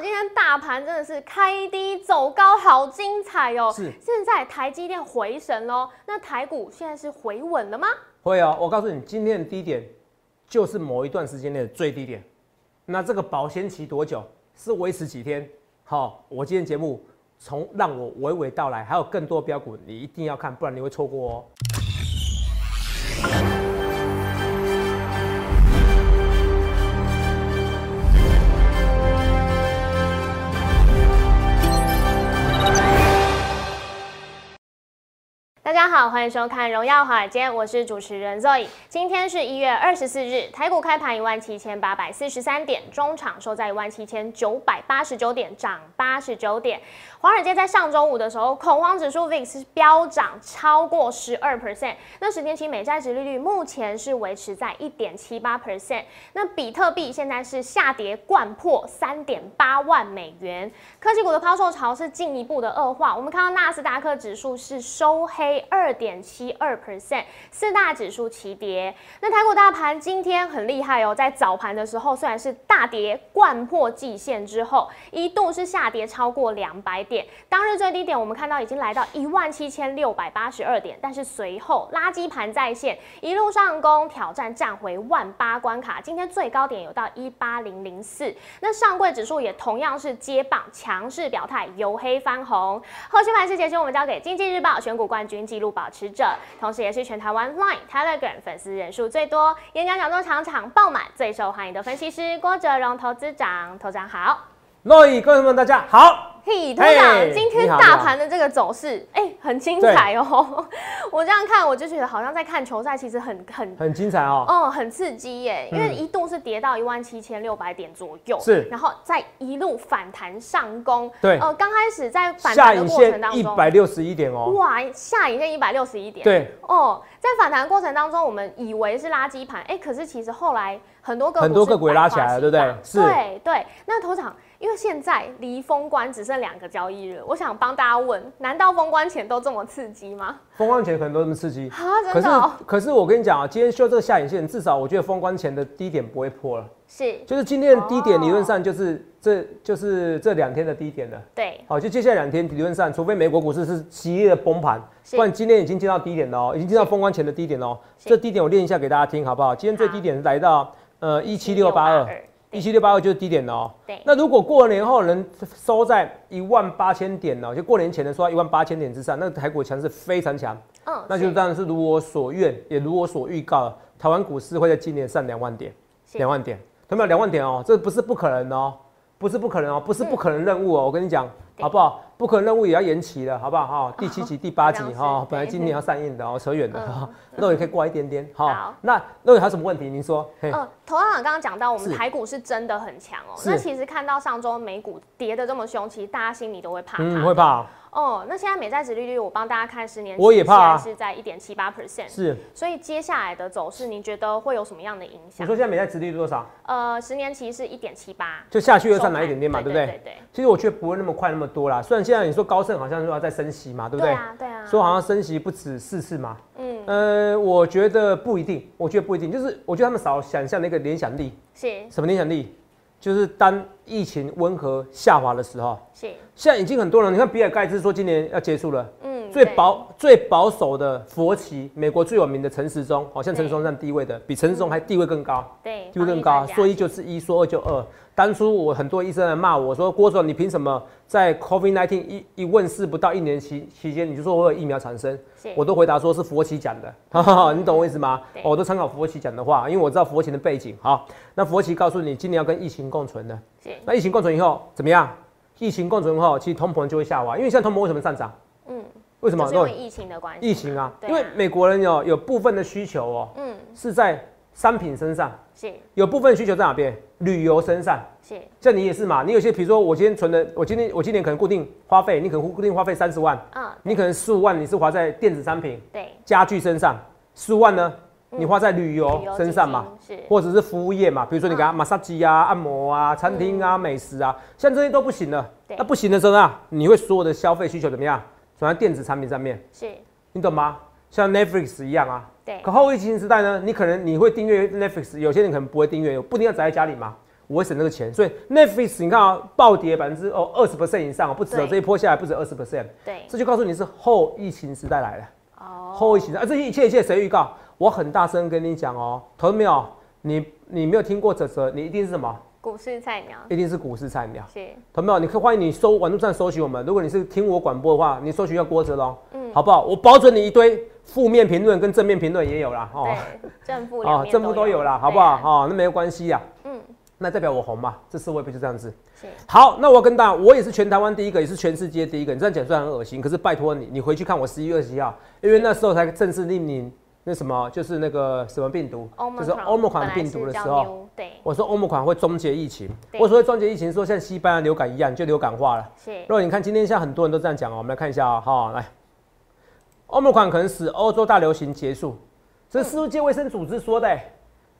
长，今天大盘真的是开低走高，好精彩哦！是现在台积电回神喽，那台股现在是回稳了吗？会哦，我告诉你，今天的低点就是某一段时间内的最低点。那这个保鲜期多久？是维持几天？好，我今天节目从让我娓娓道来，还有更多标股，你一定要看，不然你会错过哦。好，欢迎收看《荣耀华尔街》，我是主持人 Zoe。今天是一月二十四日，台股开盘一万七千八百四十三点，中场收在一万七千九百八十九点，涨八十九点。华尔街在上周五的时候，恐慌指数 VIX 飙涨超过十二 percent，那十年期美债值利率目前是维持在一点七八 percent。那比特币现在是下跌掼破三点八万美元，科技股的抛售潮是进一步的恶化。我们看到纳斯达克指数是收黑二点七二 percent，四大指数齐跌。那台股大盘今天很厉害哦，在早盘的时候虽然是大跌掼破季线之后，一度是下跌超过两百点，当日最低点我们看到已经来到一万七千六百八十二点，但是随后垃圾盘再现，一路上攻挑战站回万八关卡，今天最高点有到一八零零四。那上柜指数也同样是接棒强势表态，由黑翻红。后续盘势解析我们交给经济日报选股冠军纪录保持者，同时也是全台湾 Line、Telegram 粉丝人数最多、演讲讲座场场爆满、最受欢迎的分析师郭哲荣投资长。头长好。洛伊，各位朋友们，大家好。嘿，团长，今天大盘的这个走势，哎、很精彩哦。我这样看，我就觉得好像在看球赛，其实很很。很精彩哦。哦，很刺激耶！因为嗯一度是跌到一万七千六百点左右，是然后再一路反弹上攻。对呃，刚开始在反弹的过程线当中，一百六十一点哦。哇，下影线一百六十一点。对，哦，在反弹过程当中，我们以为是垃圾盘，哎、可是其实后来很多个股很多个股拉起来了对不对是对对。那头场，因为现在离封关只剩两个交易日，我想帮大家问：难道封关前都这么刺激吗？封关前可能都这么刺激。啊，可是真的、哦、可是我跟你讲啊，今天修这个下影线，至少我觉得封关前的低点不会破了。是，就是今天的低点，哦理论上就是这就是这两天的低点了。对，好，就接下来两天理论上，除非美国股市是激烈的崩盘，不然今天已经见到低点了哦，已经见到封关前的低点了哦。是这低点我练一下给大家听，好不好？今天最低点是来到呃一七六八二，一七六八二就是低点了哦。对那如果过年后能收在一万八千点呢，就过年前能收到一万八千点之上，那个台股强势非常强。嗯，那就是当然是如我所愿，也如我所预告了，台湾股市会在今年上两万点，是两万点，有没有两万点哦？这不是不可能哦，不是不可能哦，不是不可能任务哦，我跟你讲，好不好？不可能任务也要延期了，好不好？哈，第七集、第八集哈，本来今年要上映的哦，扯远了那也可以挂一点点好哈。那那还有什么问题？您说，嘿，呃，头长刚刚讲到我们台股是真的很强哦。是那其实看到上周美股跌的这么凶，其实大家心里都会怕怕。嗯，会怕哦，哦。那现在美债值利率，我帮大家看十年期，我也怕啊现在是在一点七八 percent。是。所以接下来的走势，您觉得会有什么样的影响你响说？现在美债值利率多少？呃，十年期是一点七八，就下去又上来一点点嘛，对不对？对对对其实我觉得不会那么快那么多啦。虽然现在你说高盛好像说要再升息嘛，对不对？对啊对啊，说好像升息不止四次嘛。嗯呃，我觉得不一定，我觉得不一定，就是我觉得他们少想象的一个联想力，是什么联想力？就是当疫情温和下滑的时候，是现在已经很多人，你看比尔盖茨说今年要结束了，嗯最保最保守的佛旗，美国最有名的陈时中，好像陈时中占地位的，比陈时中还地位更高。对地位更高，说一就是一，说二就二。当初我很多医生来骂我说，郭总你凭什么在 COVID 1 9一一问世不到一年期期间，你就说我有疫苗产生？我都回答说是佛旗讲的，哈哈，你懂我意思吗？哦我都参考佛旗讲的话，因为我知道佛旗的背景。好，那佛旗告诉你，今年要跟疫情共存的。那疫情共存以后怎么样？疫情共存后，其实通膨就会下滑，因为现在通膨为什么上涨？嗯，为什么？就是因为疫情的关系，疫情啊，对因为美国人有有部分的需求哦，嗯。是在商品身上，是。有部分需求在哪边？旅游身上。是。像你也是嘛，你有些比如说我今天存的，我今天我今年可能固定花费，你可能固定花费三十万，嗯你可能十五万你是花在电子商品、对。家具身上，十五万呢，你花在旅游身上嘛，是。或者是服务业嘛，比如说你给他马杀鸡啊、按摩啊、餐厅啊、美食啊，像这些都不行了。那不行的时候啊，你会所有的消费需求怎么样？转到电子产品上面，是你懂吗？像 Netflix 一样啊。对可后疫情时代呢，你可能你会订阅 Netflix，有些人可能不会订阅，不一定要宅在家里嘛。我会省那个钱。所以 Netflix 你看啊，暴跌百分之哦二十 percent 以上，不止哦，对这一波下来不止二十 percent，对，这就告诉你是后疫情时代来了。哦，后疫情啊，这些一切一切谁预告？我很大声跟你讲哦，投资没有？你你没有听过泽泽，你一定是什么？股市菜鸟一定是股市菜鸟。是，投资没有？你可以欢迎你搜网络上搜寻我们。如果你是听我广播的话，你搜寻一下郭哲龙，嗯，好不好？我保准你一堆负面评论跟正面评论也有啦，哦，正负啊 哦，正负都有啦，好不好？哦，那没有关系啊，嗯，那代表我红嘛，这次我也不就这样子。是，好，那我要跟大家，我也是全台湾第一个，也是全世界第一个。你这样讲虽然很恶心，可是拜托你，你回去看我十一月二十一号，因为那时候才正式命名那什么，就是那个什么病毒，就是 Omicron 病毒的时候，对，我说 Omicron 会终结疫情。我所谓终结疫情，说像西班牙流感一样，就流感化了。是如，果你看今天像很多人都这样讲哦，我们来看一下啊、哈，来，Omicron 可能使欧洲大流行结束，这是世界卫生组织说的、欸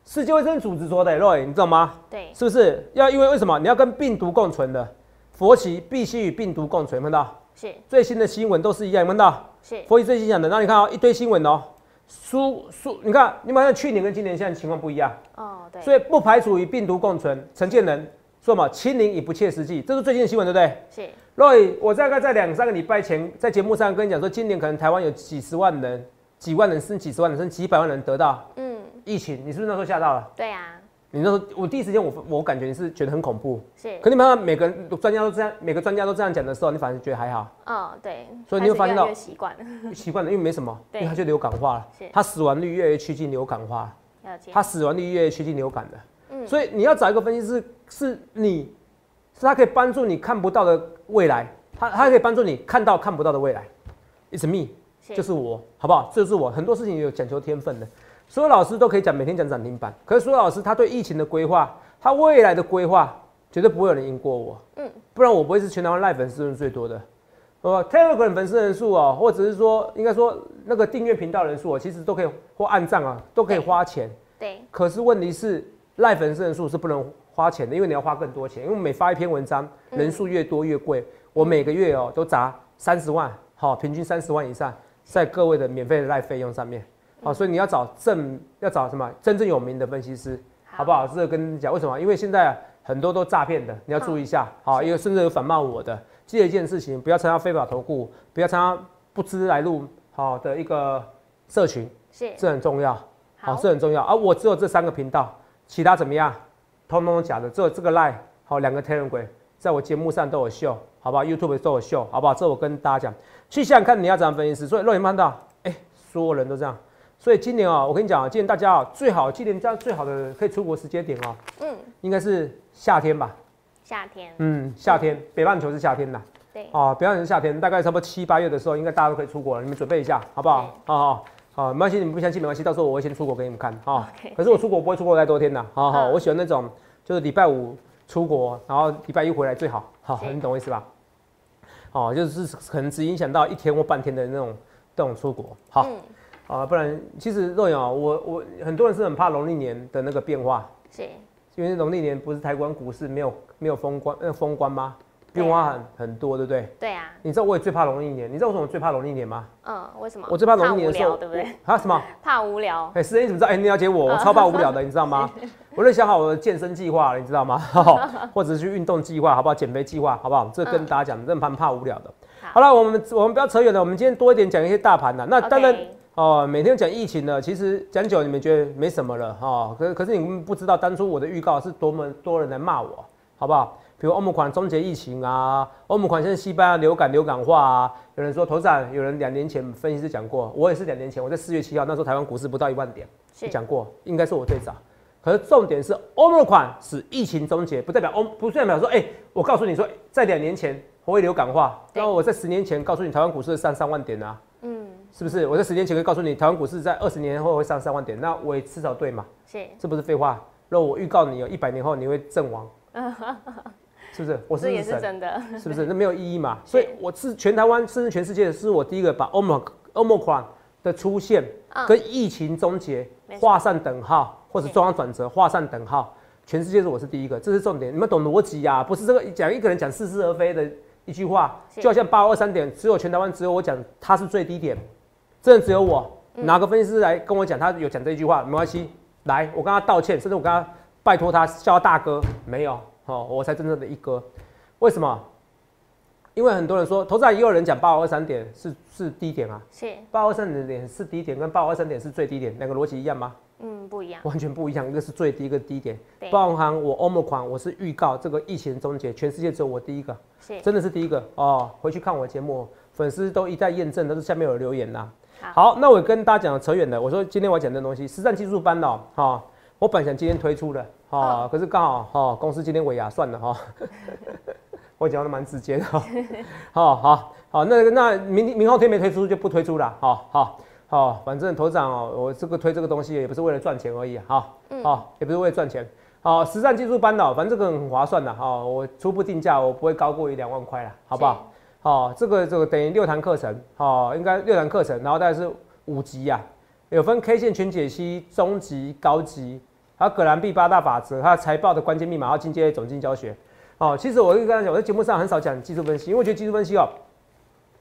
世界卫生组织说的、欸、Roy，你知道吗？对，是不是要因为为什么你要跟病毒共存的？佛奇必须与病毒共存，有没有看到？是最新的新闻都是一样，有没有看到？是，佛奇最新讲的，那你看哦，一堆新闻哦，输输，你看你们看去年跟今年现在情况不一样，哦，对，所以不排除与病毒共存。陈建仁说嘛，清零已不切实际，这是最近的新闻，对不对？是，Roy，我大概在两三个礼拜前在节目上跟你讲说，今年可能台湾有几十万人、几万人甚至几十万人甚至几百万人得到嗯，疫情，你是不是那时候吓到了？对啊，你那时候我第一时间我我感觉你是觉得很恐怖，是，可你们每个人专家都这样，每个专家都这样讲的时候，你反而觉得还好，哦，对，所以你会发现到习惯了，习惯了，因为没什么，因对为它就流感化了。是，它死亡率越来越趋近流感化，了。解，它死亡率越来越趋近流感的。嗯。所以你要找一个分析师，是你，是他可以帮助你看不到的未来，他他可以帮助你看到看不到的未来。It's me，是。就是我，好不好？这就是我。很多事情有讲求天分的，所有老师都可以讲，每天讲涨停板。可是所有老师他对疫情的规划，他未来的规划，绝对不会有人赢过我。嗯，不然我不会是全台湾 live 粉丝人最多的。呃，Telegram 粉丝人数哦，或者是说，应该说那个订阅频道人数哦，其实都可以或按赞啊，都可以花钱。对，可是问题是，赖粉丝人数是不能花钱的，因为你要花更多钱。因为每发一篇文章，嗯人数越多越贵。我每个月哦都砸三十万，好，平均三十万以上在各位的免费的赖费用上面。好，所以你要找正要找什么真正有名的分析师，好不好？这个跟你讲为什么？因为现在啊很多都诈骗的，你要注意一下。好，是因为甚至有反骂我的。记得一件事情，不要参加非法投顾，不要参加不知来路好的一个社群，是，这很重要。好，好，这很重要。而、我只有这三个频道，其他怎么样？通通假的。只有这个 line 好两个天人鬼，在我节目上都有秀，好不好？YouTube 都有秀，好不好？这我跟大家讲，去想想看你要怎样分析师。所以肉眼看到，哎、所有人都这样。所以今年啊、我跟你讲啊，今年大家啊，最好今年这样最好的可以出国时间点哦、嗯，应该是夏天吧？夏天，嗯，夏天，北半球是夏天的。对，哦，北半球是夏天，大概差不多七八月的时候，应该大家都可以出国了。你们准备一下，好不好？好好好，没关系，你们不相信没关系，到时候我会先出国给你们看哈。OK 可是我出国不会出国太多天的，好好，嗯我喜欢那种就是礼拜五出国，然后礼拜一回来最好，好，你懂我意思吧？哦，就是可能只影响到一天或半天的那种这种出国，好嗯，啊，不然其实肉眼啊，我我很多人是很怕农历年的那个变化，是，因为农历年不是台湾股市没有没有封关呃封关吗？变化很很多，对不对？对啊，你知道我也最怕农历年，你知道为什么我最怕农历年吗？嗯，为什么？我最怕农历年的时候，对不对？我？啊什么？怕无聊，哎、时间你怎么知道？哎、你了解我，我超怕无聊的，你知道吗？我都想好我的健身计划了，你知道吗？或者是去运动计划，好不好？减肥计划，好不好？这跟大家讲，真的怕怕无聊的。好好了，我们我们不要扯远了，我们今天多一点讲一些大盘的。那当然哦，每天讲疫情呢，其实讲久了你们觉得没什么了哦。可是可是你们不知道，当初我的预告是多么多人来骂我，好不好？比如欧姆款终结疫情啊，欧姆款现在西班牙流感流感化啊，有人说头长，有人两年前分析师讲过，我也是两年前，我在四月七号那时候台湾股市不到一万点，是讲过，应该是我最早。可是重点是欧姆款使疫情终结，不代表欧不代表说，哎、我告诉你说，在两年前我会流感化，对然后我在十年前告诉你台湾股市上三万点啊，嗯，是不是？我在十年前可以告诉你，台湾股市在二十年后会上三万点，那我也至少对嘛？是，这不是废话。那我预告你，有一百年后你会阵亡，是不是？我是这也是真的，是不是？那没有意义嘛。所以我是全台湾，甚至全世界，是我第一个把 Omicron Omicron 的出现嗯跟疫情终结画上等号，或者是中央转折画上等号。全世界是我是第一个，这是重点。你们懂逻辑呀？不是这个讲一个人讲似是而非的一句话，就好像八二三点，只有全台湾只有我讲它是最低点，真的只有我。嗯哪个分析师来跟我讲他有讲这一句话没关系，来我跟他道歉，甚至我跟他拜托他叫他大哥，没有，哦，我才真正的一哥。为什么？因为很多人说，投资也有人讲八五二三点是是低点啊，是八五二三点是低点，跟八五二三点是最低点，两个逻辑一样吗？嗯不一样，完全不一样，一个是最低，一个低点。对包含我欧盟款，我是预告这个疫情终结，全世界只有我第一个，是真的是第一个哦。回去看我节目，粉丝都一再验证，都是下面有留言啦。好好，那我跟大家讲扯远了，我说今天我要讲的东西，实战技术班哦，哈、我本想今天推出的，哦，可是刚好哈、公司今天尾牙算了哈、我讲的蛮直接的哈、好好好，那那明明后天没推出就不推出了，好好好，反正头长哦，我这个推这个东西也不是为了赚钱而已哈，好，好也不是为了赚钱，好，实战技术班的，反正这个很划算的，哈，我初步定价我不会高过一两万块了，好不好？好，这个这个等于六堂课程，哦，应该六堂课程，然后大概是五级呀、有分 K 线全解析、中级、高级，还有葛兰碧八大法则，还有财报的关键密码，还有进阶总经教学。哦，其实我就跟他讲，我在节目上很少讲技术分析，因为我觉得技术分析哦，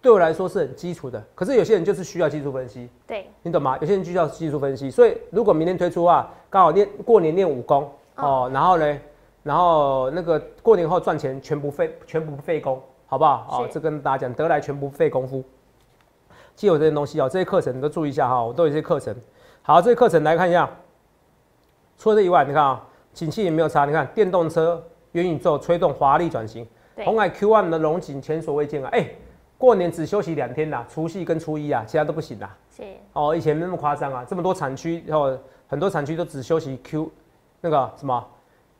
对我来说是很基础的。可是有些人就是需要技术分析，对，你懂吗？有些人需要技术分析，所以如果明天推出啊，刚好练过年练武功哦，然后呢，然后那个过年后赚钱全不费全不费工，好不好？哦，这跟大家讲，得来全不费功夫。既有这些东西哦，这些课程你都注意一下哈，我都有一些课程。好，这些课程来看一下，除了这以外，你看啊，景气也没有差。你看电动车、元宇宙推动华丽转型，对红海 Q one 的龙景前所未见啊！哎、过年只休息两天啦，除夕跟初一啊，其他都不行啦。是哦，以前没那么夸张啊，这么多产区，然后很多产区都只休息 Q 那个什么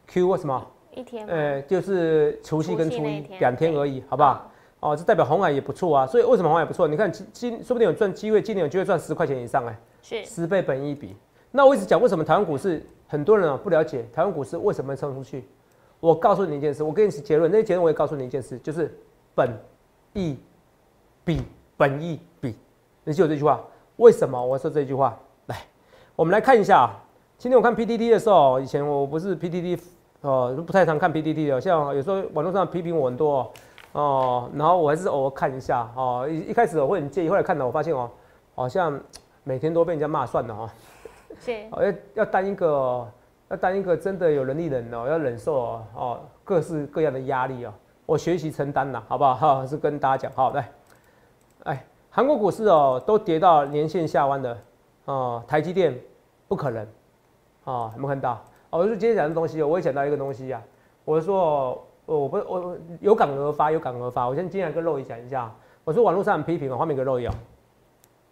Q 什么，一天吗？呃，就是除夕跟初一两天而已，好不好？哦，这代表红海也不错啊，所以为什么红海不错？你看今今说不定有赚机会，今年有机会赚十块钱以上哎、是十倍本一比。那我一直讲为什么台湾股市很多人啊不了解台湾股市为什么会冲出去？我告诉你一件事，我给你结论，那些结论我也告诉你一件事，就是本益比本益比，你记住这句话。为什么我说这句话？来，我们来看一下啊。今天我看 PTT 的时候，以前我不是 PTT，呃，不太常看 PPT 的，像有时候网络上批评我很多哦哦，然后我还是偶尔看一下哦。一一开始我会很介意，后来看到我发现哦，好像每天都被人家骂算了哦。是 哦，要要当一个哦要当一个真的有能力人哦，要忍受哦哦各式各样的压力哦，我学习承担了，好不好？哈，是跟大家讲，好来，哎，韩国股市哦都跌到年线下弯的哦，台积电不可能哦，有没有看到？哦，我就今天讲的东西哦，我也讲到一个东西啊，我说哦我不我我有感而发，有感而发，我先今天来跟肉姨讲一下，我说网络上批评哦，画面给肉姨哦。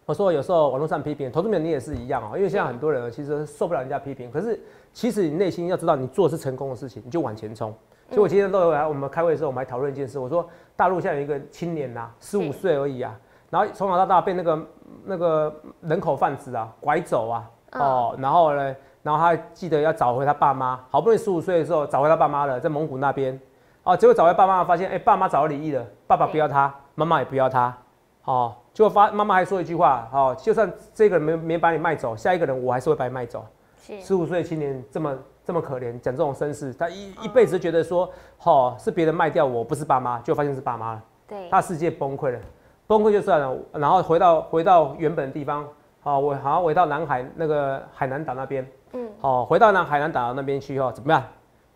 我说有时候网络上批评，投资面你也是一样啊、因为现在很多人其实受不了人家批评，可是其实你内心要知道，你做的是成功的事情，你就往前冲。所以我今天都来我们开会的时候，我们还讨论一件事，我说大陆现在有一个青年呐、十五岁而已啊，然后从小到大被那个那个人口贩子啊拐走啊，哦，然后呢，然后他记得要找回他爸妈，好不容易十五岁的时候找回他爸妈了，在蒙古那边，哦，结果找回爸妈发现，哎、爸妈早就离异了，爸爸不要他，妈妈也不要他，哦，结果发妈妈还说一句话，哦，就算这个人没没把你卖走，下一个人我还是会把你卖走。是。十五岁的青年这么这么可怜，讲这种身世，他一一辈子觉得说，哦，是别人卖掉我，不是爸妈，就发现是爸妈了，对，他世界崩溃了，崩溃就算了，然后回到回到原本的地方，好、我好像回到南海那个海南岛那边，嗯，哦，回到南海南岛那边去后怎么样？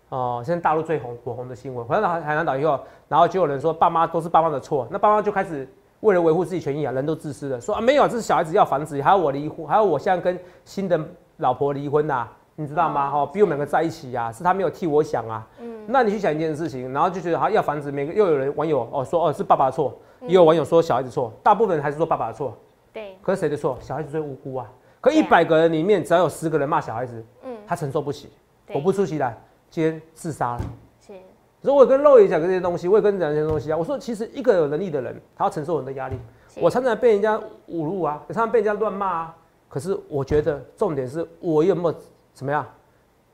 哦，现在大陆最红火红的新闻，回到海海南岛以后，然后就有人说爸妈都是爸妈的错，那爸妈就开始为了维护自己权益啊，人都自私了，说啊没有，这是小孩子要房子，还要我离婚，还要我现在跟新的老婆离婚呐、你知道吗？哦，逼我们两个在一起呀、是他没有替我想啊。嗯，那你去想一件事情，然后就觉得他要房子，每个又有人网友哦说哦是爸爸的错，也有网友说小孩子错，大部分人还是说爸爸的错，对，可是谁的错？小孩子最无辜啊。可一百个人里面只要有十个人骂小孩子，嗯，他承受不起，我不出席来，今天自杀了。是所以我也跟肉爷讲这些东西，我也跟你讲这些东西啊。我说，其实一个有能力的人，他要承受很多压力。我常常被人家侮辱啊，常常被人家乱骂啊。可是我觉得重点是我有没有怎么样，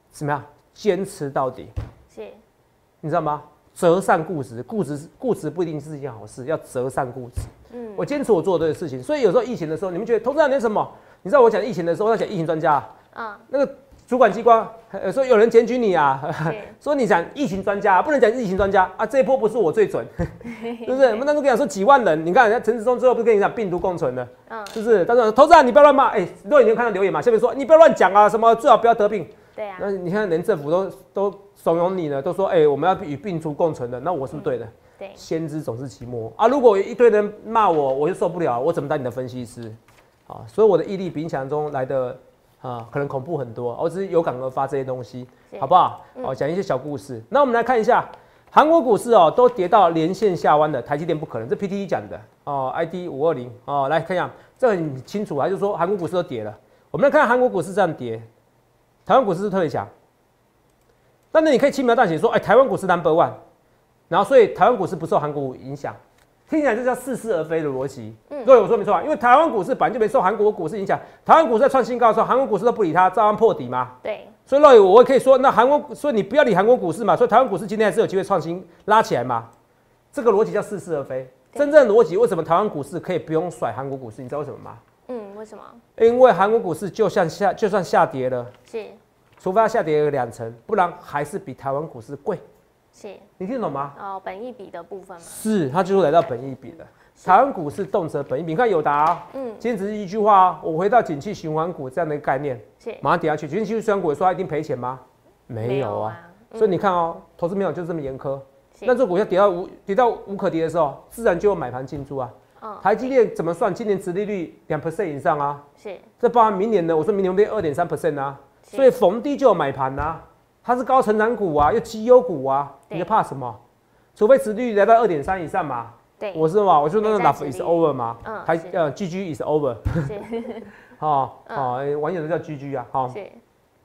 怎么样坚持到底，是你知道吗？择善固执，固执固执不一定是一件好事，要择善固执。嗯我坚持我做对的事情，所以有时候疫情的时候，你们觉得投资人点什么？你知道我讲疫情的时候，我在讲疫情专家啊，啊，那个主管机关呃、说有人检举你啊，说你讲疫情专家，不能讲疫情专家啊，这一波不是我最准，是不是？我们当初跟你讲说几万人，你看人家陈志忠最后不是跟你讲病毒共存的，嗯。是不是？他说投资人你不要乱骂，哎、如果你有看到留言嘛，下面说你不要乱讲啊，什么最好不要得病，对啊，那你看，连政府都都怂恿你呢，都说，哎、我们要与病毒共存的，那我是不是对的？对，先知总是期末啊！如果有一堆人骂我，我就受不了，我怎么当你的分析师？啊，所以我的毅力比你想象中来的啊，可能恐怖很多。我只是有感而发这些东西，好不好？哦，讲一些小故事。那我们来看一下韩国股市哦，都跌到连线下弯的，台积电不可能，这 PTE 讲的哦，ID 五二零哦，来看一下，这很清楚啊，就是说韩国股市都跌了。我们来看韩国股市这样跌，台湾股市是特别强。但是你可以轻描淡写说，哎、台湾股市 number one，然后所以台湾股市不受韩国股影响，听起来就叫似是而非的逻辑。嗯对，我说没错啊，因为台湾股市本来就没受韩国股市影响，台湾股市在创新高的时候，韩国股市都不理它，照样破底嘛。对，所以肉眼我也可以说，那韩国，所以你不要理韩国股市嘛，所以台湾股市今天还是有机会创新拉起来嘛。这个逻辑叫似是而非。真正的逻辑，为什么台湾股市可以不用甩韩国股市？你知道为什么吗？嗯，为什么？因为韩国股市就像下就算下跌了，是除非它下跌了两成，不然还是比台湾股市贵。是你听得懂吗？哦，本益比的部分嘛，是，它就是来到本益比的。台湾股市动辄本益比，你看友达、啊，嗯，今天只是一句话啊，我回到景气循环股这样的一个概念，是马上跌下去。景气循环股说它一定赔钱吗？没有啊。，嗯所以你看哦，投资没有就是这么严苛。是那这股票跌到无跌到无可跌的时候，自然就有买盘进驻啊。嗯台积电怎么算？今年殖利率两 percent 以上啊，是这包含明年的，我说明年会变二点三 percent 啊，所以逢低就有买盘呐。它是高成长股啊，又绩优股啊，对你在怕什么？除非殖利率来到二点三以上嘛，对，我是嘛，我说那个美债 enough 殖 is over 嘛，嗯台是。呃 GG is over，是。哦嗯。哦，欸网友都叫 GG 啊，好，是。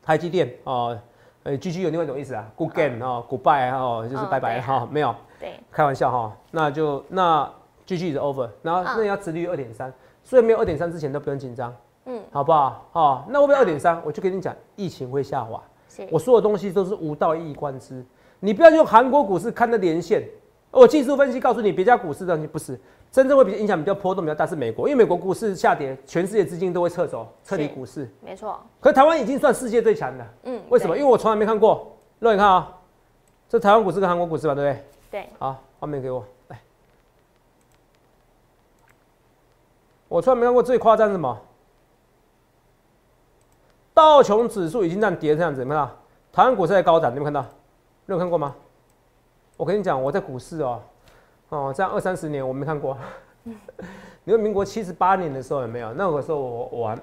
台积电哦，呃 GG 有另外一种意思啊，good game 哦，goodbye 哦，就是嗯拜拜哈，没有。对，开玩笑哈，那就那 GG is over，然后嗯。那要殖利率二点三，所以没有二点三之前都不用紧张，嗯。好不好？哦，那会不会二点三？我就跟你讲，疫情会下滑，是。我所有东西都是无道一以贯之，你不要用韩国股市看的连线，我技术分析告诉你，别家股市的你不是真正会比较影响比较波动比较大是美国，因为美国股市下跌，全世界资金都会撤走，撤离股市，没错，可是台湾已经算世界最强的，嗯，为什么？因为我从来没看过，肉你看啊，这台湾股市跟韩国股市吧，对不对？对，好，画面给我来。我从来没看过最夸张是什么？道琼指数已经这样跌这样子，有没有看到？台湾股市在高涨，你有没有看到？你有看过吗？我跟你讲，我在股市哦，哦，这样二三十年我没看过。你说民国七十八年的时候有没有？那个时候我我玩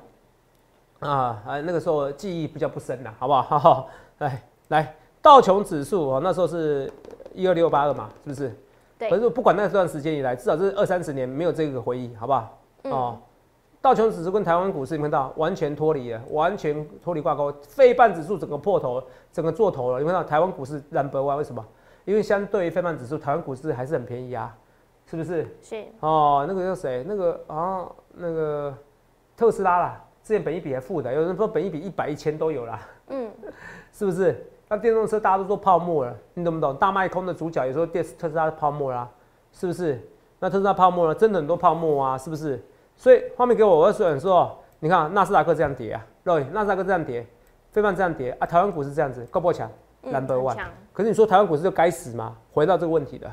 啊啊，那个时候记忆比较不深了，好不好？好好，来来，道琼指数哦，那时候是一二六八二嘛，是不是？对可是不管那段时间以来，至少是二三十年没有这个回忆，好不好？嗯哦，道琼指数跟台湾股市，你看到完全脱离了，完全脱离挂钩。费半指数整个破头，整个做头了。你看到台湾股市 number one 为什么？因为相对于费半指数，台湾股市还是很便宜啊，是不是？是哦，那个叫谁？那个啊，那个特斯拉啦，之前本一比还负的，有人说本一比一百、一千都有啦，嗯是不是？那电动车大家都说泡沫了，你懂不懂？大卖空的主角有时候电特斯拉泡沫啦，是不是？那特斯拉泡沫了，真的很多泡沫啊，是不是？所以画面给我，我要说很说，你看纳斯达克这样跌啊，对，纳斯达克这样跌，非凡这样跌啊，台湾股市这样子，够不够强？嗯 Number one 可是你说台湾股市就该死吗？回到这个问题的，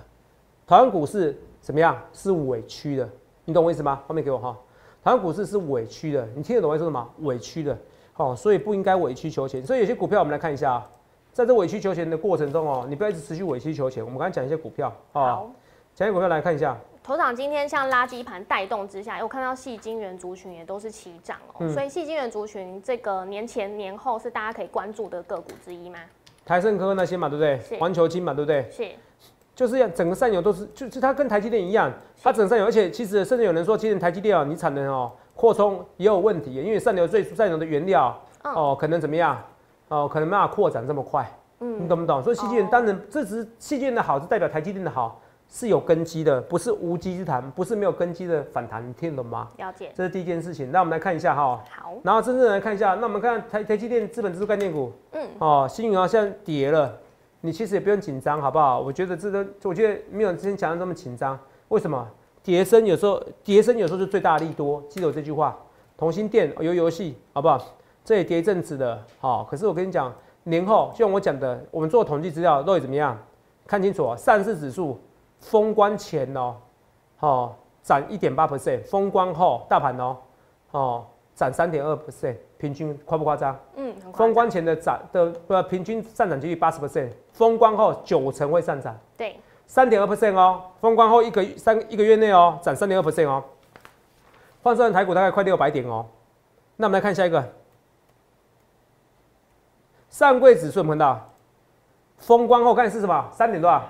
台湾股市怎么样？是委屈的，你懂我意思吗？画面给我哈，台湾股市是委屈的，你听得懂我在说什么？委屈的，哦，所以不应该委曲求全。所以有些股票我们来看一下啊，在这委曲求全的过程中哦，你不要一直持续委曲求全。我们刚才讲一些股票哦，好。讲一些股票来看一下，头场今天像垃圾盘带动之下，我看到细金元族群也都是齐涨哦，嗯所以细金元族群这个年前年后是大家可以关注的个股之一吗？台盛科那些嘛，对不对是？环球金嘛，对不对？是就是要整个上游都是，就是它跟台积电一样，它整个上游，而且其实甚至有人说，其实台积电哦，你产能哦扩充也有问题，因为上游最上游的原料嗯哦可能怎么样哦，可能没办法扩展这么快，嗯你懂不懂？所以细晶圆哦当然这只是细晶圆的好，是代表台积电的好，是有根基的，不是无稽之谈，不是没有根基的反弹，你听得懂吗？了解。这是第一件事情。那我们来看一下哈，好，然后真正来看一下，那我们看台台积电资本指数概念股，嗯，哦，新宇啊现在跌了，你其实也不用紧张，好不好？我觉得这个，我觉得没有之前讲的那么紧张。为什么？跌升有时候，跌升有时候是最大利多，记得我这句话。同心店有游戏，好不好？这也跌一阵子的，好、可是我跟你讲，年后就像我讲的，我们做统计资料都会怎么样？看清楚啊，上市指数封关前哦，哦，涨一点八 percent，封关后大盘哦，哦，涨三点二 percent，平均夸不夸张？嗯，封张关前的涨的不平均上涨几率八十 percent，封关后九成会上涨，对，三点二 percent 哦，封关后一个三一个月内哦，涨三点二 percent 哦，换算台股大概快六百点哦。那我们来看下一个，上柜指数有没有看到？封关后看是什么？三点多少？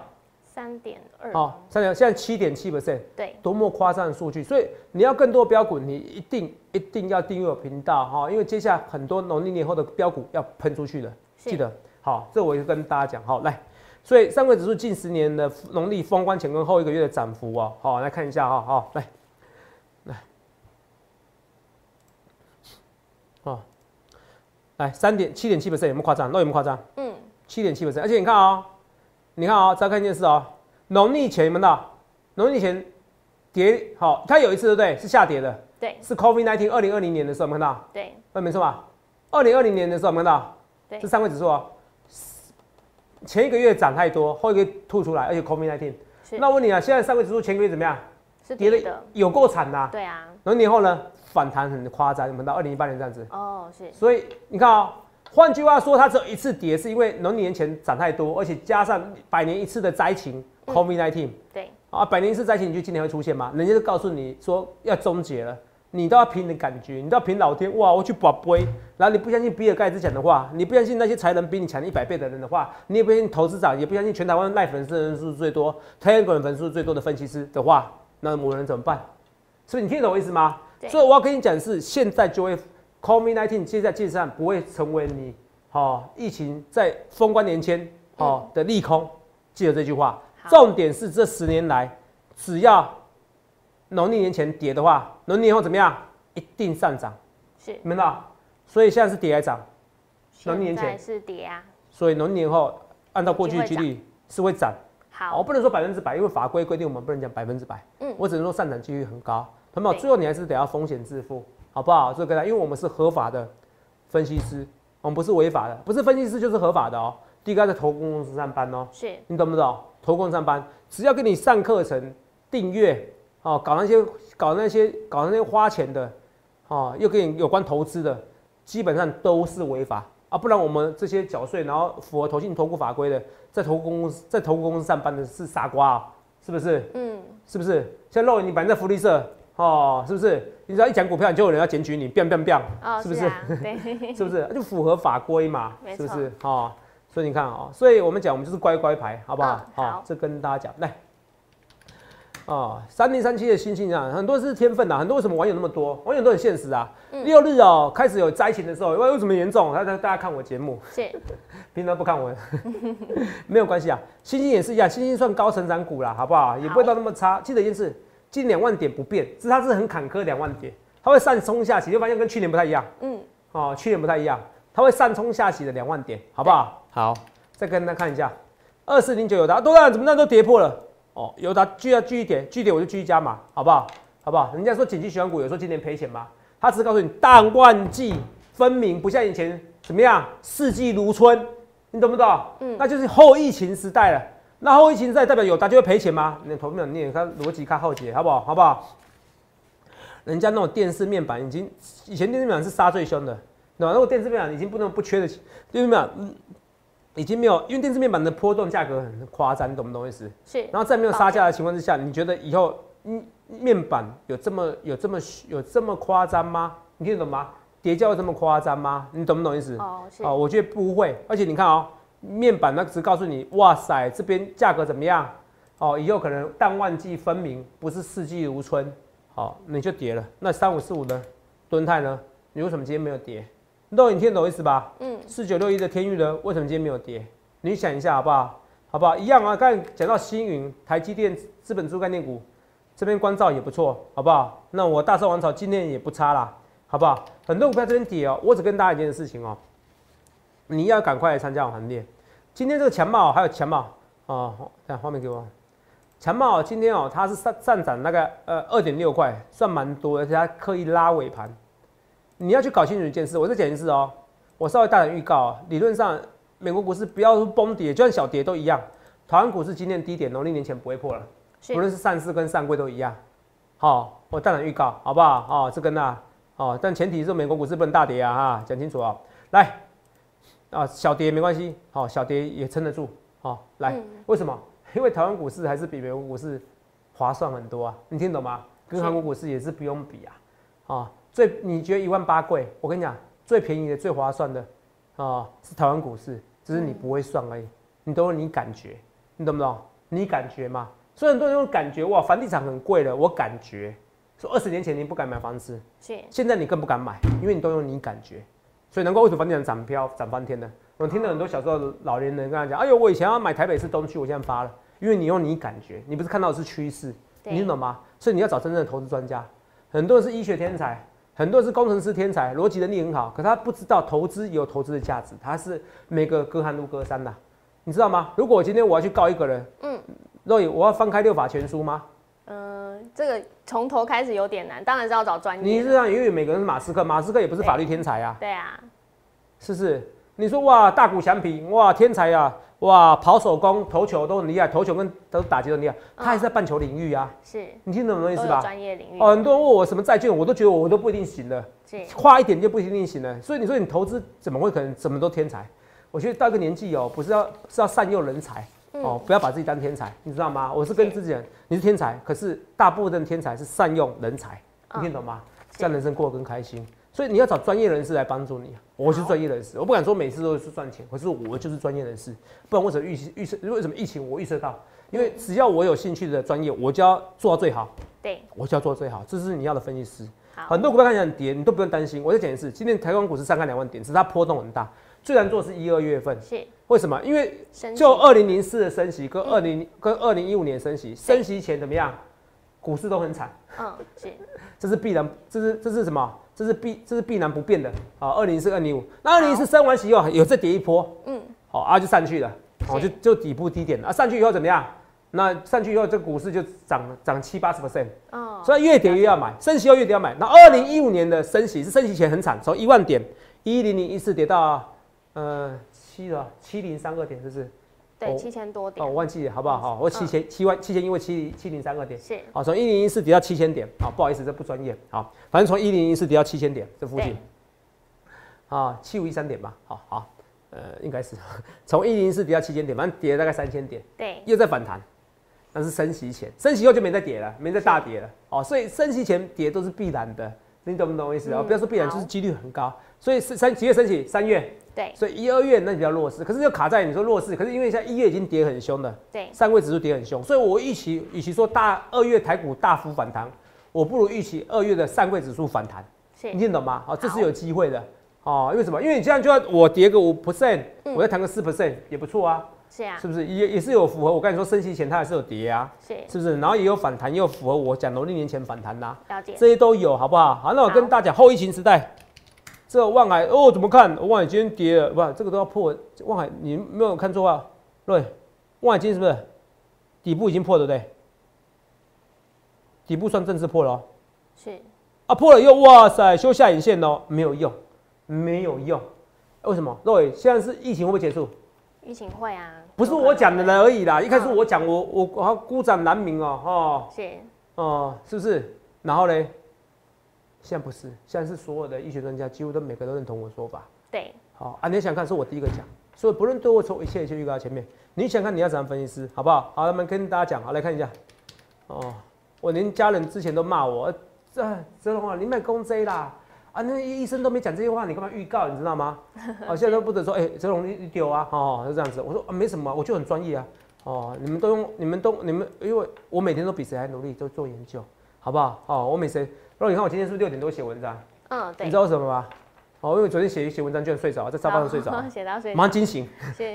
三点二，哦，三点，现在七点七 percent。对，多么夸张的数据！所以你要更多标股，你一定一定要订阅我频道哈，因为接下来很多农历年后的标股要喷出去的，是记得好，这我就跟大家讲好来。所以上柜指数近十年的农历封关前跟后一个月的涨幅哦，好来看一下哈，好来来，哦，来三点七点七 percent 有没有夸张？那有没有夸张？嗯，七点七 percent，而且你看哦，你看哦，再看一件事哦，农历前有没有到？农历前跌好，它有一次对不对？是下跌的，对是 COVID nineteen 二零二零年的时候有没有看到？对那，没错吧？二零二零年的时候有没有看到？对是上位指数哦。前一个月涨太多，后一个月吐出来，而且 COVID nineteen 那我问你啊，现在上位指数前个月怎么样？是跌的，有够惨呐、对啊，然后年后呢，反弹很夸张，有没有到二零一八年这样子？哦是，所以你看啊、换句话说，它只有一次跌，是因为农年前涨太多，而且加上百年一次的灾情嗯 COVID 1 9对，啊，百年一次灾情，你就今年会出现吗？人家就告诉你说要终结了，你都要凭你的感觉，你都要凭老天哇，我去把杯，然后你不相信比尔盖茨讲的话，你不相信那些才能比你强一百倍的人的话，你也不相信投资长，也不相信全台湾赖粉丝人数最多、Telegram 粉丝最多的分析师的话，那我们能怎么办？所以你听懂我意思吗？所以我要跟你讲的是，现在就会 COVID 1 9现在基本上不会成为你哦疫情在封关年前哦的利空，记得这句话。重点是这十年来，只要农历年前跌的话，农历年后怎么样？一定上涨，是，明白吗？所以现在是跌还涨，农历年前是跌啊，所以农历年后按照过去的几率是会涨。好我，不能说百分之百，因为法规规定我们不能讲百分之百。嗯我只能说上涨几率很高。同学们，对最后你还是得要风险自负，好不好？这个跟他，因为我们是合法的分析师，我们不是违法的，不是分析师就是合法的哦。第一个在投顾公司上班哦，是，你懂不懂？投工上班，只要给你上课程、订阅，哦，搞那些搞那些搞那些花钱的，哦，又跟你有关投资的，基本上都是违法啊！不然我们这些缴税，然后符合投信投顾法规的，在投顾公司在投顾公司上班的是傻瓜啊，是不是？嗯，是不是？像肉你摆在福利社，哦，是不是？你只要一讲股票，你就有人要检举你 biang biang，哦，是不是？是啊，对，是不是？就符合法规嘛，没是不是？哦，所以你看哦，所以我们讲，我们就是乖乖牌，好不好？嗯好这跟大家讲，来，哦，三零三七的星星啊，很多是天分啊，很多为什么网友那么多？网友都很现实啊。嗯六日哦，开始有灾情的时候，为为什么严重？大家大家看我节目，是，平常不看我，没有关系啊。星星也是一样，星星算高成长股啦，好不好？也不会到那么差。记得一件事，近两万点不变，只是它是很坎坷两万点，它会上冲下起，就发现跟去年不太一样。嗯，哦，去年不太一样，它会上冲下洗的两万点，好不好？好，再跟大家看一下，二四零九友达，多大怎么那都跌破了？哦，有达继续继续跌，继续跌我就继续加码，好不好？好不好？人家说景气循环股有时候今年赔钱吗？他只是告诉你淡旺季分明，不像以前怎么样四季如春，你懂不懂？嗯那就是后疫情时代了。那后疫情时代代表有达就会赔钱吗？你投票你也看逻辑看浩杰，好不好？好不好？人家那种电视面板已经，以前电视面板是杀最凶的，对吧？那个电视面板已经不能不缺的，电视面板嗯已经没有，因为电视面板的波动价格很夸张，你懂不懂意思？是，然后在没有杀价的情况之下，你觉得以后嗯面板有这么有这么有这么夸张吗？你听得懂吗？叠加有这么夸张吗？你懂不懂意思？哦，是，哦，我觉得不会，而且你看哦，面板那只告诉你，哇塞，这边价格怎么样？哦，以后可能淡旺季分明，不是四季如春，好、你就跌了。那三五四五呢？敦泰呢？你为什么今天没有跌？肉，你听得懂意思吧？嗯，四九六一的天域呢？为什么今天没有跌？你想一下好不好？好不好？一样啊，刚才讲到星云、台积电、资本株概念股，这边关照也不错，好不好？那我大寿王朝今天也不差啦，好不好？很多股票这边跌哦，我只跟大家一件事情哦，你要赶快来参加我行列。今天这个强茂还有强茂哦，看画面给我。强茂今天哦，它是上上涨大概呃二点六块，算蛮多，而且它刻意拉尾盘。你要去搞清楚一件事，我再讲一次哦，我稍微大胆预告、哦，理论上美国股市不要说崩跌，就算小跌都一样。台湾股市今天低点，农历年前不会破了，是不论是上市跟上柜都一样。好、我大胆预告，好不好？哦，这跟那哦，但前提是美国股市不能大跌啊哈，讲清楚啊。来，啊小跌没关系，好小跌也撑得住，好来，为什么？因为台湾股市还是比美国股市划算很多啊，你听懂吗？跟韩国股市也是不用比啊，啊最你觉得一万八贵？我跟你讲，最便宜的、最划算的啊是台湾股市，只是你不会算而已，你都你感觉，你懂不懂？你感觉嘛？所以很多人用感觉哇，房地产很贵了，我感觉。说二十年前你不敢买房子，是现在你更不敢买，因为你都用你感觉，所以难怪为什么房地产涨飘涨翻天呢？我听到很多小时候老年人跟他讲，哎呦，我以前要买台北市东区，我现在发了，因为你用你感觉，你不是看到的是趋势，你懂吗？所以你要找真正的投资专家。很多人是医学天才，很多人是工程师天才，逻辑能力很好，可他不知道投资有投资的价值，他是每个隔行如隔山的，你知道吗？如果我今天我要去告一个人，嗯，若雨，我要翻开六法全书吗？这个从头开始有点难，当然是要找专业。你是让因为每个人是马斯克，马斯克也不是法律天才啊。对啊，是不是？你说哇，大谷翔平哇，天才啊，哇，跑手工、投球都很厉害，投球跟都打击都厉害，他还是在半球领域啊。是，你听懂什么意思吧？专业领域。哦，很多人问我什么债券，我都觉得我都不一定行了。是，花一点就不一定行了。所以你说你投资怎么会可能什么都天才？我觉得到一个年纪哦，不是要是要善用人才。哦，不要把自己当天才，你知道吗？我是跟自己人，你是天才，可是大部分的天才是善用人才，你听懂吗？这样人生过得更开心。所以你要找专业人士来帮助你。我是专业人士，我不敢说每次都是赚钱，可是我就是专业人士。不然为什么预预测？为什么疫情我预测到？因为只要我有兴趣的专业，我就要做到最好。对，我就要做到最好，这是你要的分析师。很多股票看起来很跌，你都不用担心。我再讲一次，今天台湾股市上看两万点，只是它波动很大。最难做是一二月份，是为什么？因为就二零零四的升息跟二零跟二零一五年升息，升息前怎么样？股市都很惨。嗯，是，这是必然，这是这是什么？这是必这是必然不变的啊！二零四二零五，那二零四升完息以后有再跌一波，嗯，好啊就上去了，哦就就底部低点了啊，上去以后怎么样？那上去以后这股市就涨涨七八十 percent，哦，所以越跌越要买，升息后越跌要买。那二零一五年的升息是升息前很惨，从一万点一零零一四跌到。呃，七的七零三二点，是不是？对，七千多点。哦，我忘记了，好不好？好，我七千七万七千，因为七七零三二点。是。好，从一零一四跌到七千点。好，不好意思，这不专业。好，反正从一零一四跌到七千点这附近。啊，七五一三点吧。好好，呃，应该是 从一零一四跌到七千点，反正跌了大概三千点。对。又在反弹，那是升息前，升息后就没再跌了，没再大跌了。哦，所以升息前跌都是必然的，你懂不懂我意思啊？不要说必然，就是几率很高。所以三几月升起？三月。对，所以一二月那比较弱势，可是又卡在你说弱势，可是因为现在一月已经跌很凶了，对，上位指数跌很凶，所以我预期与其说大二月台股大幅反弹，我不如预期二月的上柜指数反弹，你听懂吗？好，这是有机会的，哦，因为什么？因为你这样就要我跌个五 percent，我再谈个四 percent 也不错啊，是啊，是不是也也是有符合我跟你说升息前它还是有跌啊，是，是不是？然后也有反弹，又符合我讲农历年前反弹呐，了解，这些都有，好不好？好，那我跟大家讲后疫情时代。这望海哦，怎么看？望海今天跌了，不，这个都要破。望海，你没有看错啊？对，望海今天是不是底部已经破了？对，底部算正式破了。是啊，破了又哇塞，修下影线哦，没有用，没有用。为什么？对，现在是疫情会不会结束？疫情会啊，不是我讲的人而已啦。一开始我讲，我我我孤掌难鸣哦，哈。是哦，是不是？然后呢？现在不是，现在是所有的医学专家几乎都每个都认同我说法。对，好啊，你想看是我第一个讲，所以不论对我错，一切一切预告前面。你想看你要怎样分析师，好不好？好，我们跟大家讲，好来看一下。哦，我连家人之前都骂我，这泽龙啊，你卖公 Z 啦，啊，那医生都没讲这些话，你干嘛预告？你知道吗？啊，现在都不得说，哎，泽龙你你丢啊，哦，是这样子。我说啊，没什么，我就很专业啊。哦，你们都用，你们都你们，因为我每天都比谁还努力，都做研究，好不好？哦，我每谁。然后你看我今天是不是六点多写文章？嗯，对。你知道为什么吗？哦，因为昨天写一写文章，居然睡着，在沙发上睡着，写到睡，马上惊醒，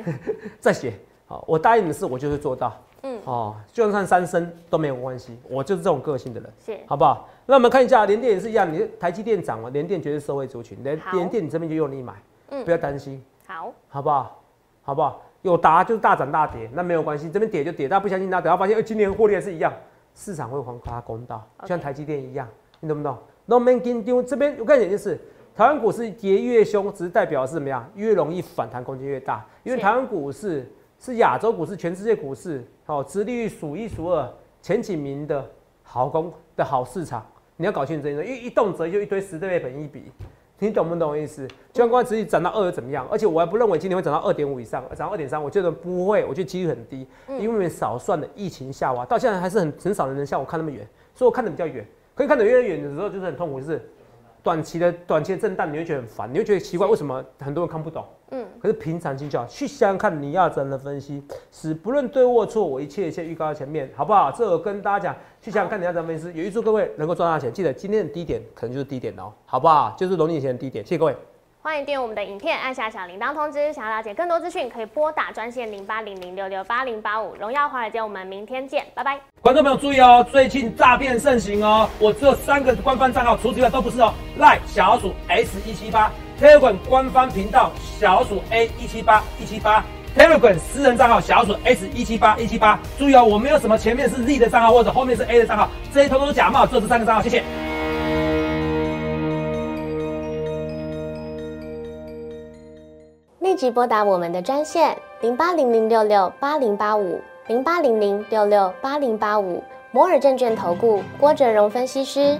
再写。好，我答应的事我就是做到。嗯，哦，就算三生都没有关系，我就是这种个性的人，是，好不好？那我们看一下联电也是一样，你台积电涨了，联电绝对是社会族群，联联电你这边就用力买，嗯，不要担心，好，好不好？好不好？有达就是大涨大跌，那没有关系，这边跌就跌，大家不相信他，等下发现，哎，今年获利还是一样，市场会还它公道，就像台积电一样，你懂不懂？No man can do。这边我看一点就是，台湾股市跌越凶，只是代表是什么样？越容易反弹空间越大。因为台湾股市是亚洲股市、全世界股市，好，殖利率数一数二、前几名的好工的好市场。你要搞清楚这件事，因为一动辄就一堆十倍本一比，你懂不懂我意思？就算光持续涨到二又怎么样？而且我还不认为今年会涨到二点五以上，涨到二点三，我觉得不会，我觉得几率很低，因为少算的疫情下滑，到现在还是很很少人能像我看那么远，所以我看的比较远。可以看得越远的时候，就是很痛苦，就是短期的短期的震荡，你会觉得很烦，你会觉得奇怪，为什么很多人看不懂？嗯，可是平常心就好，去想想看，你要怎么分析，是不论对或错，我一切一切预告在前面，好不好？这我跟大家讲，去想想看你要怎么分析，也预祝各位能够赚大钱。记得今天的低点可能就是低点哦，好不好？就是农历年前的低点，谢谢各位。欢迎订阅我们的影片，按下小铃铛通知。想要了解更多资讯，可以拨打专线零八零零六六八零八五。荣耀华尔街，我们明天见，拜拜。观众朋友注意哦，最近诈骗盛行哦，我只有三个官方账号，除此之外都不是哦。赖小鼠 S 一七八，Telegram 官方频道小鼠 A 一七八一七八，Telegram 私人账号小鼠 S 一七八一七八。注意哦，我没有什么前面是 Z 的账号或者后面是 A 的账号，这些通通是假冒，只有这三个账号，谢谢。立即拨打我们的专线零八零零六六八零八五零八零零六六八零八五摩尔证券投顾郭哲荣分析师。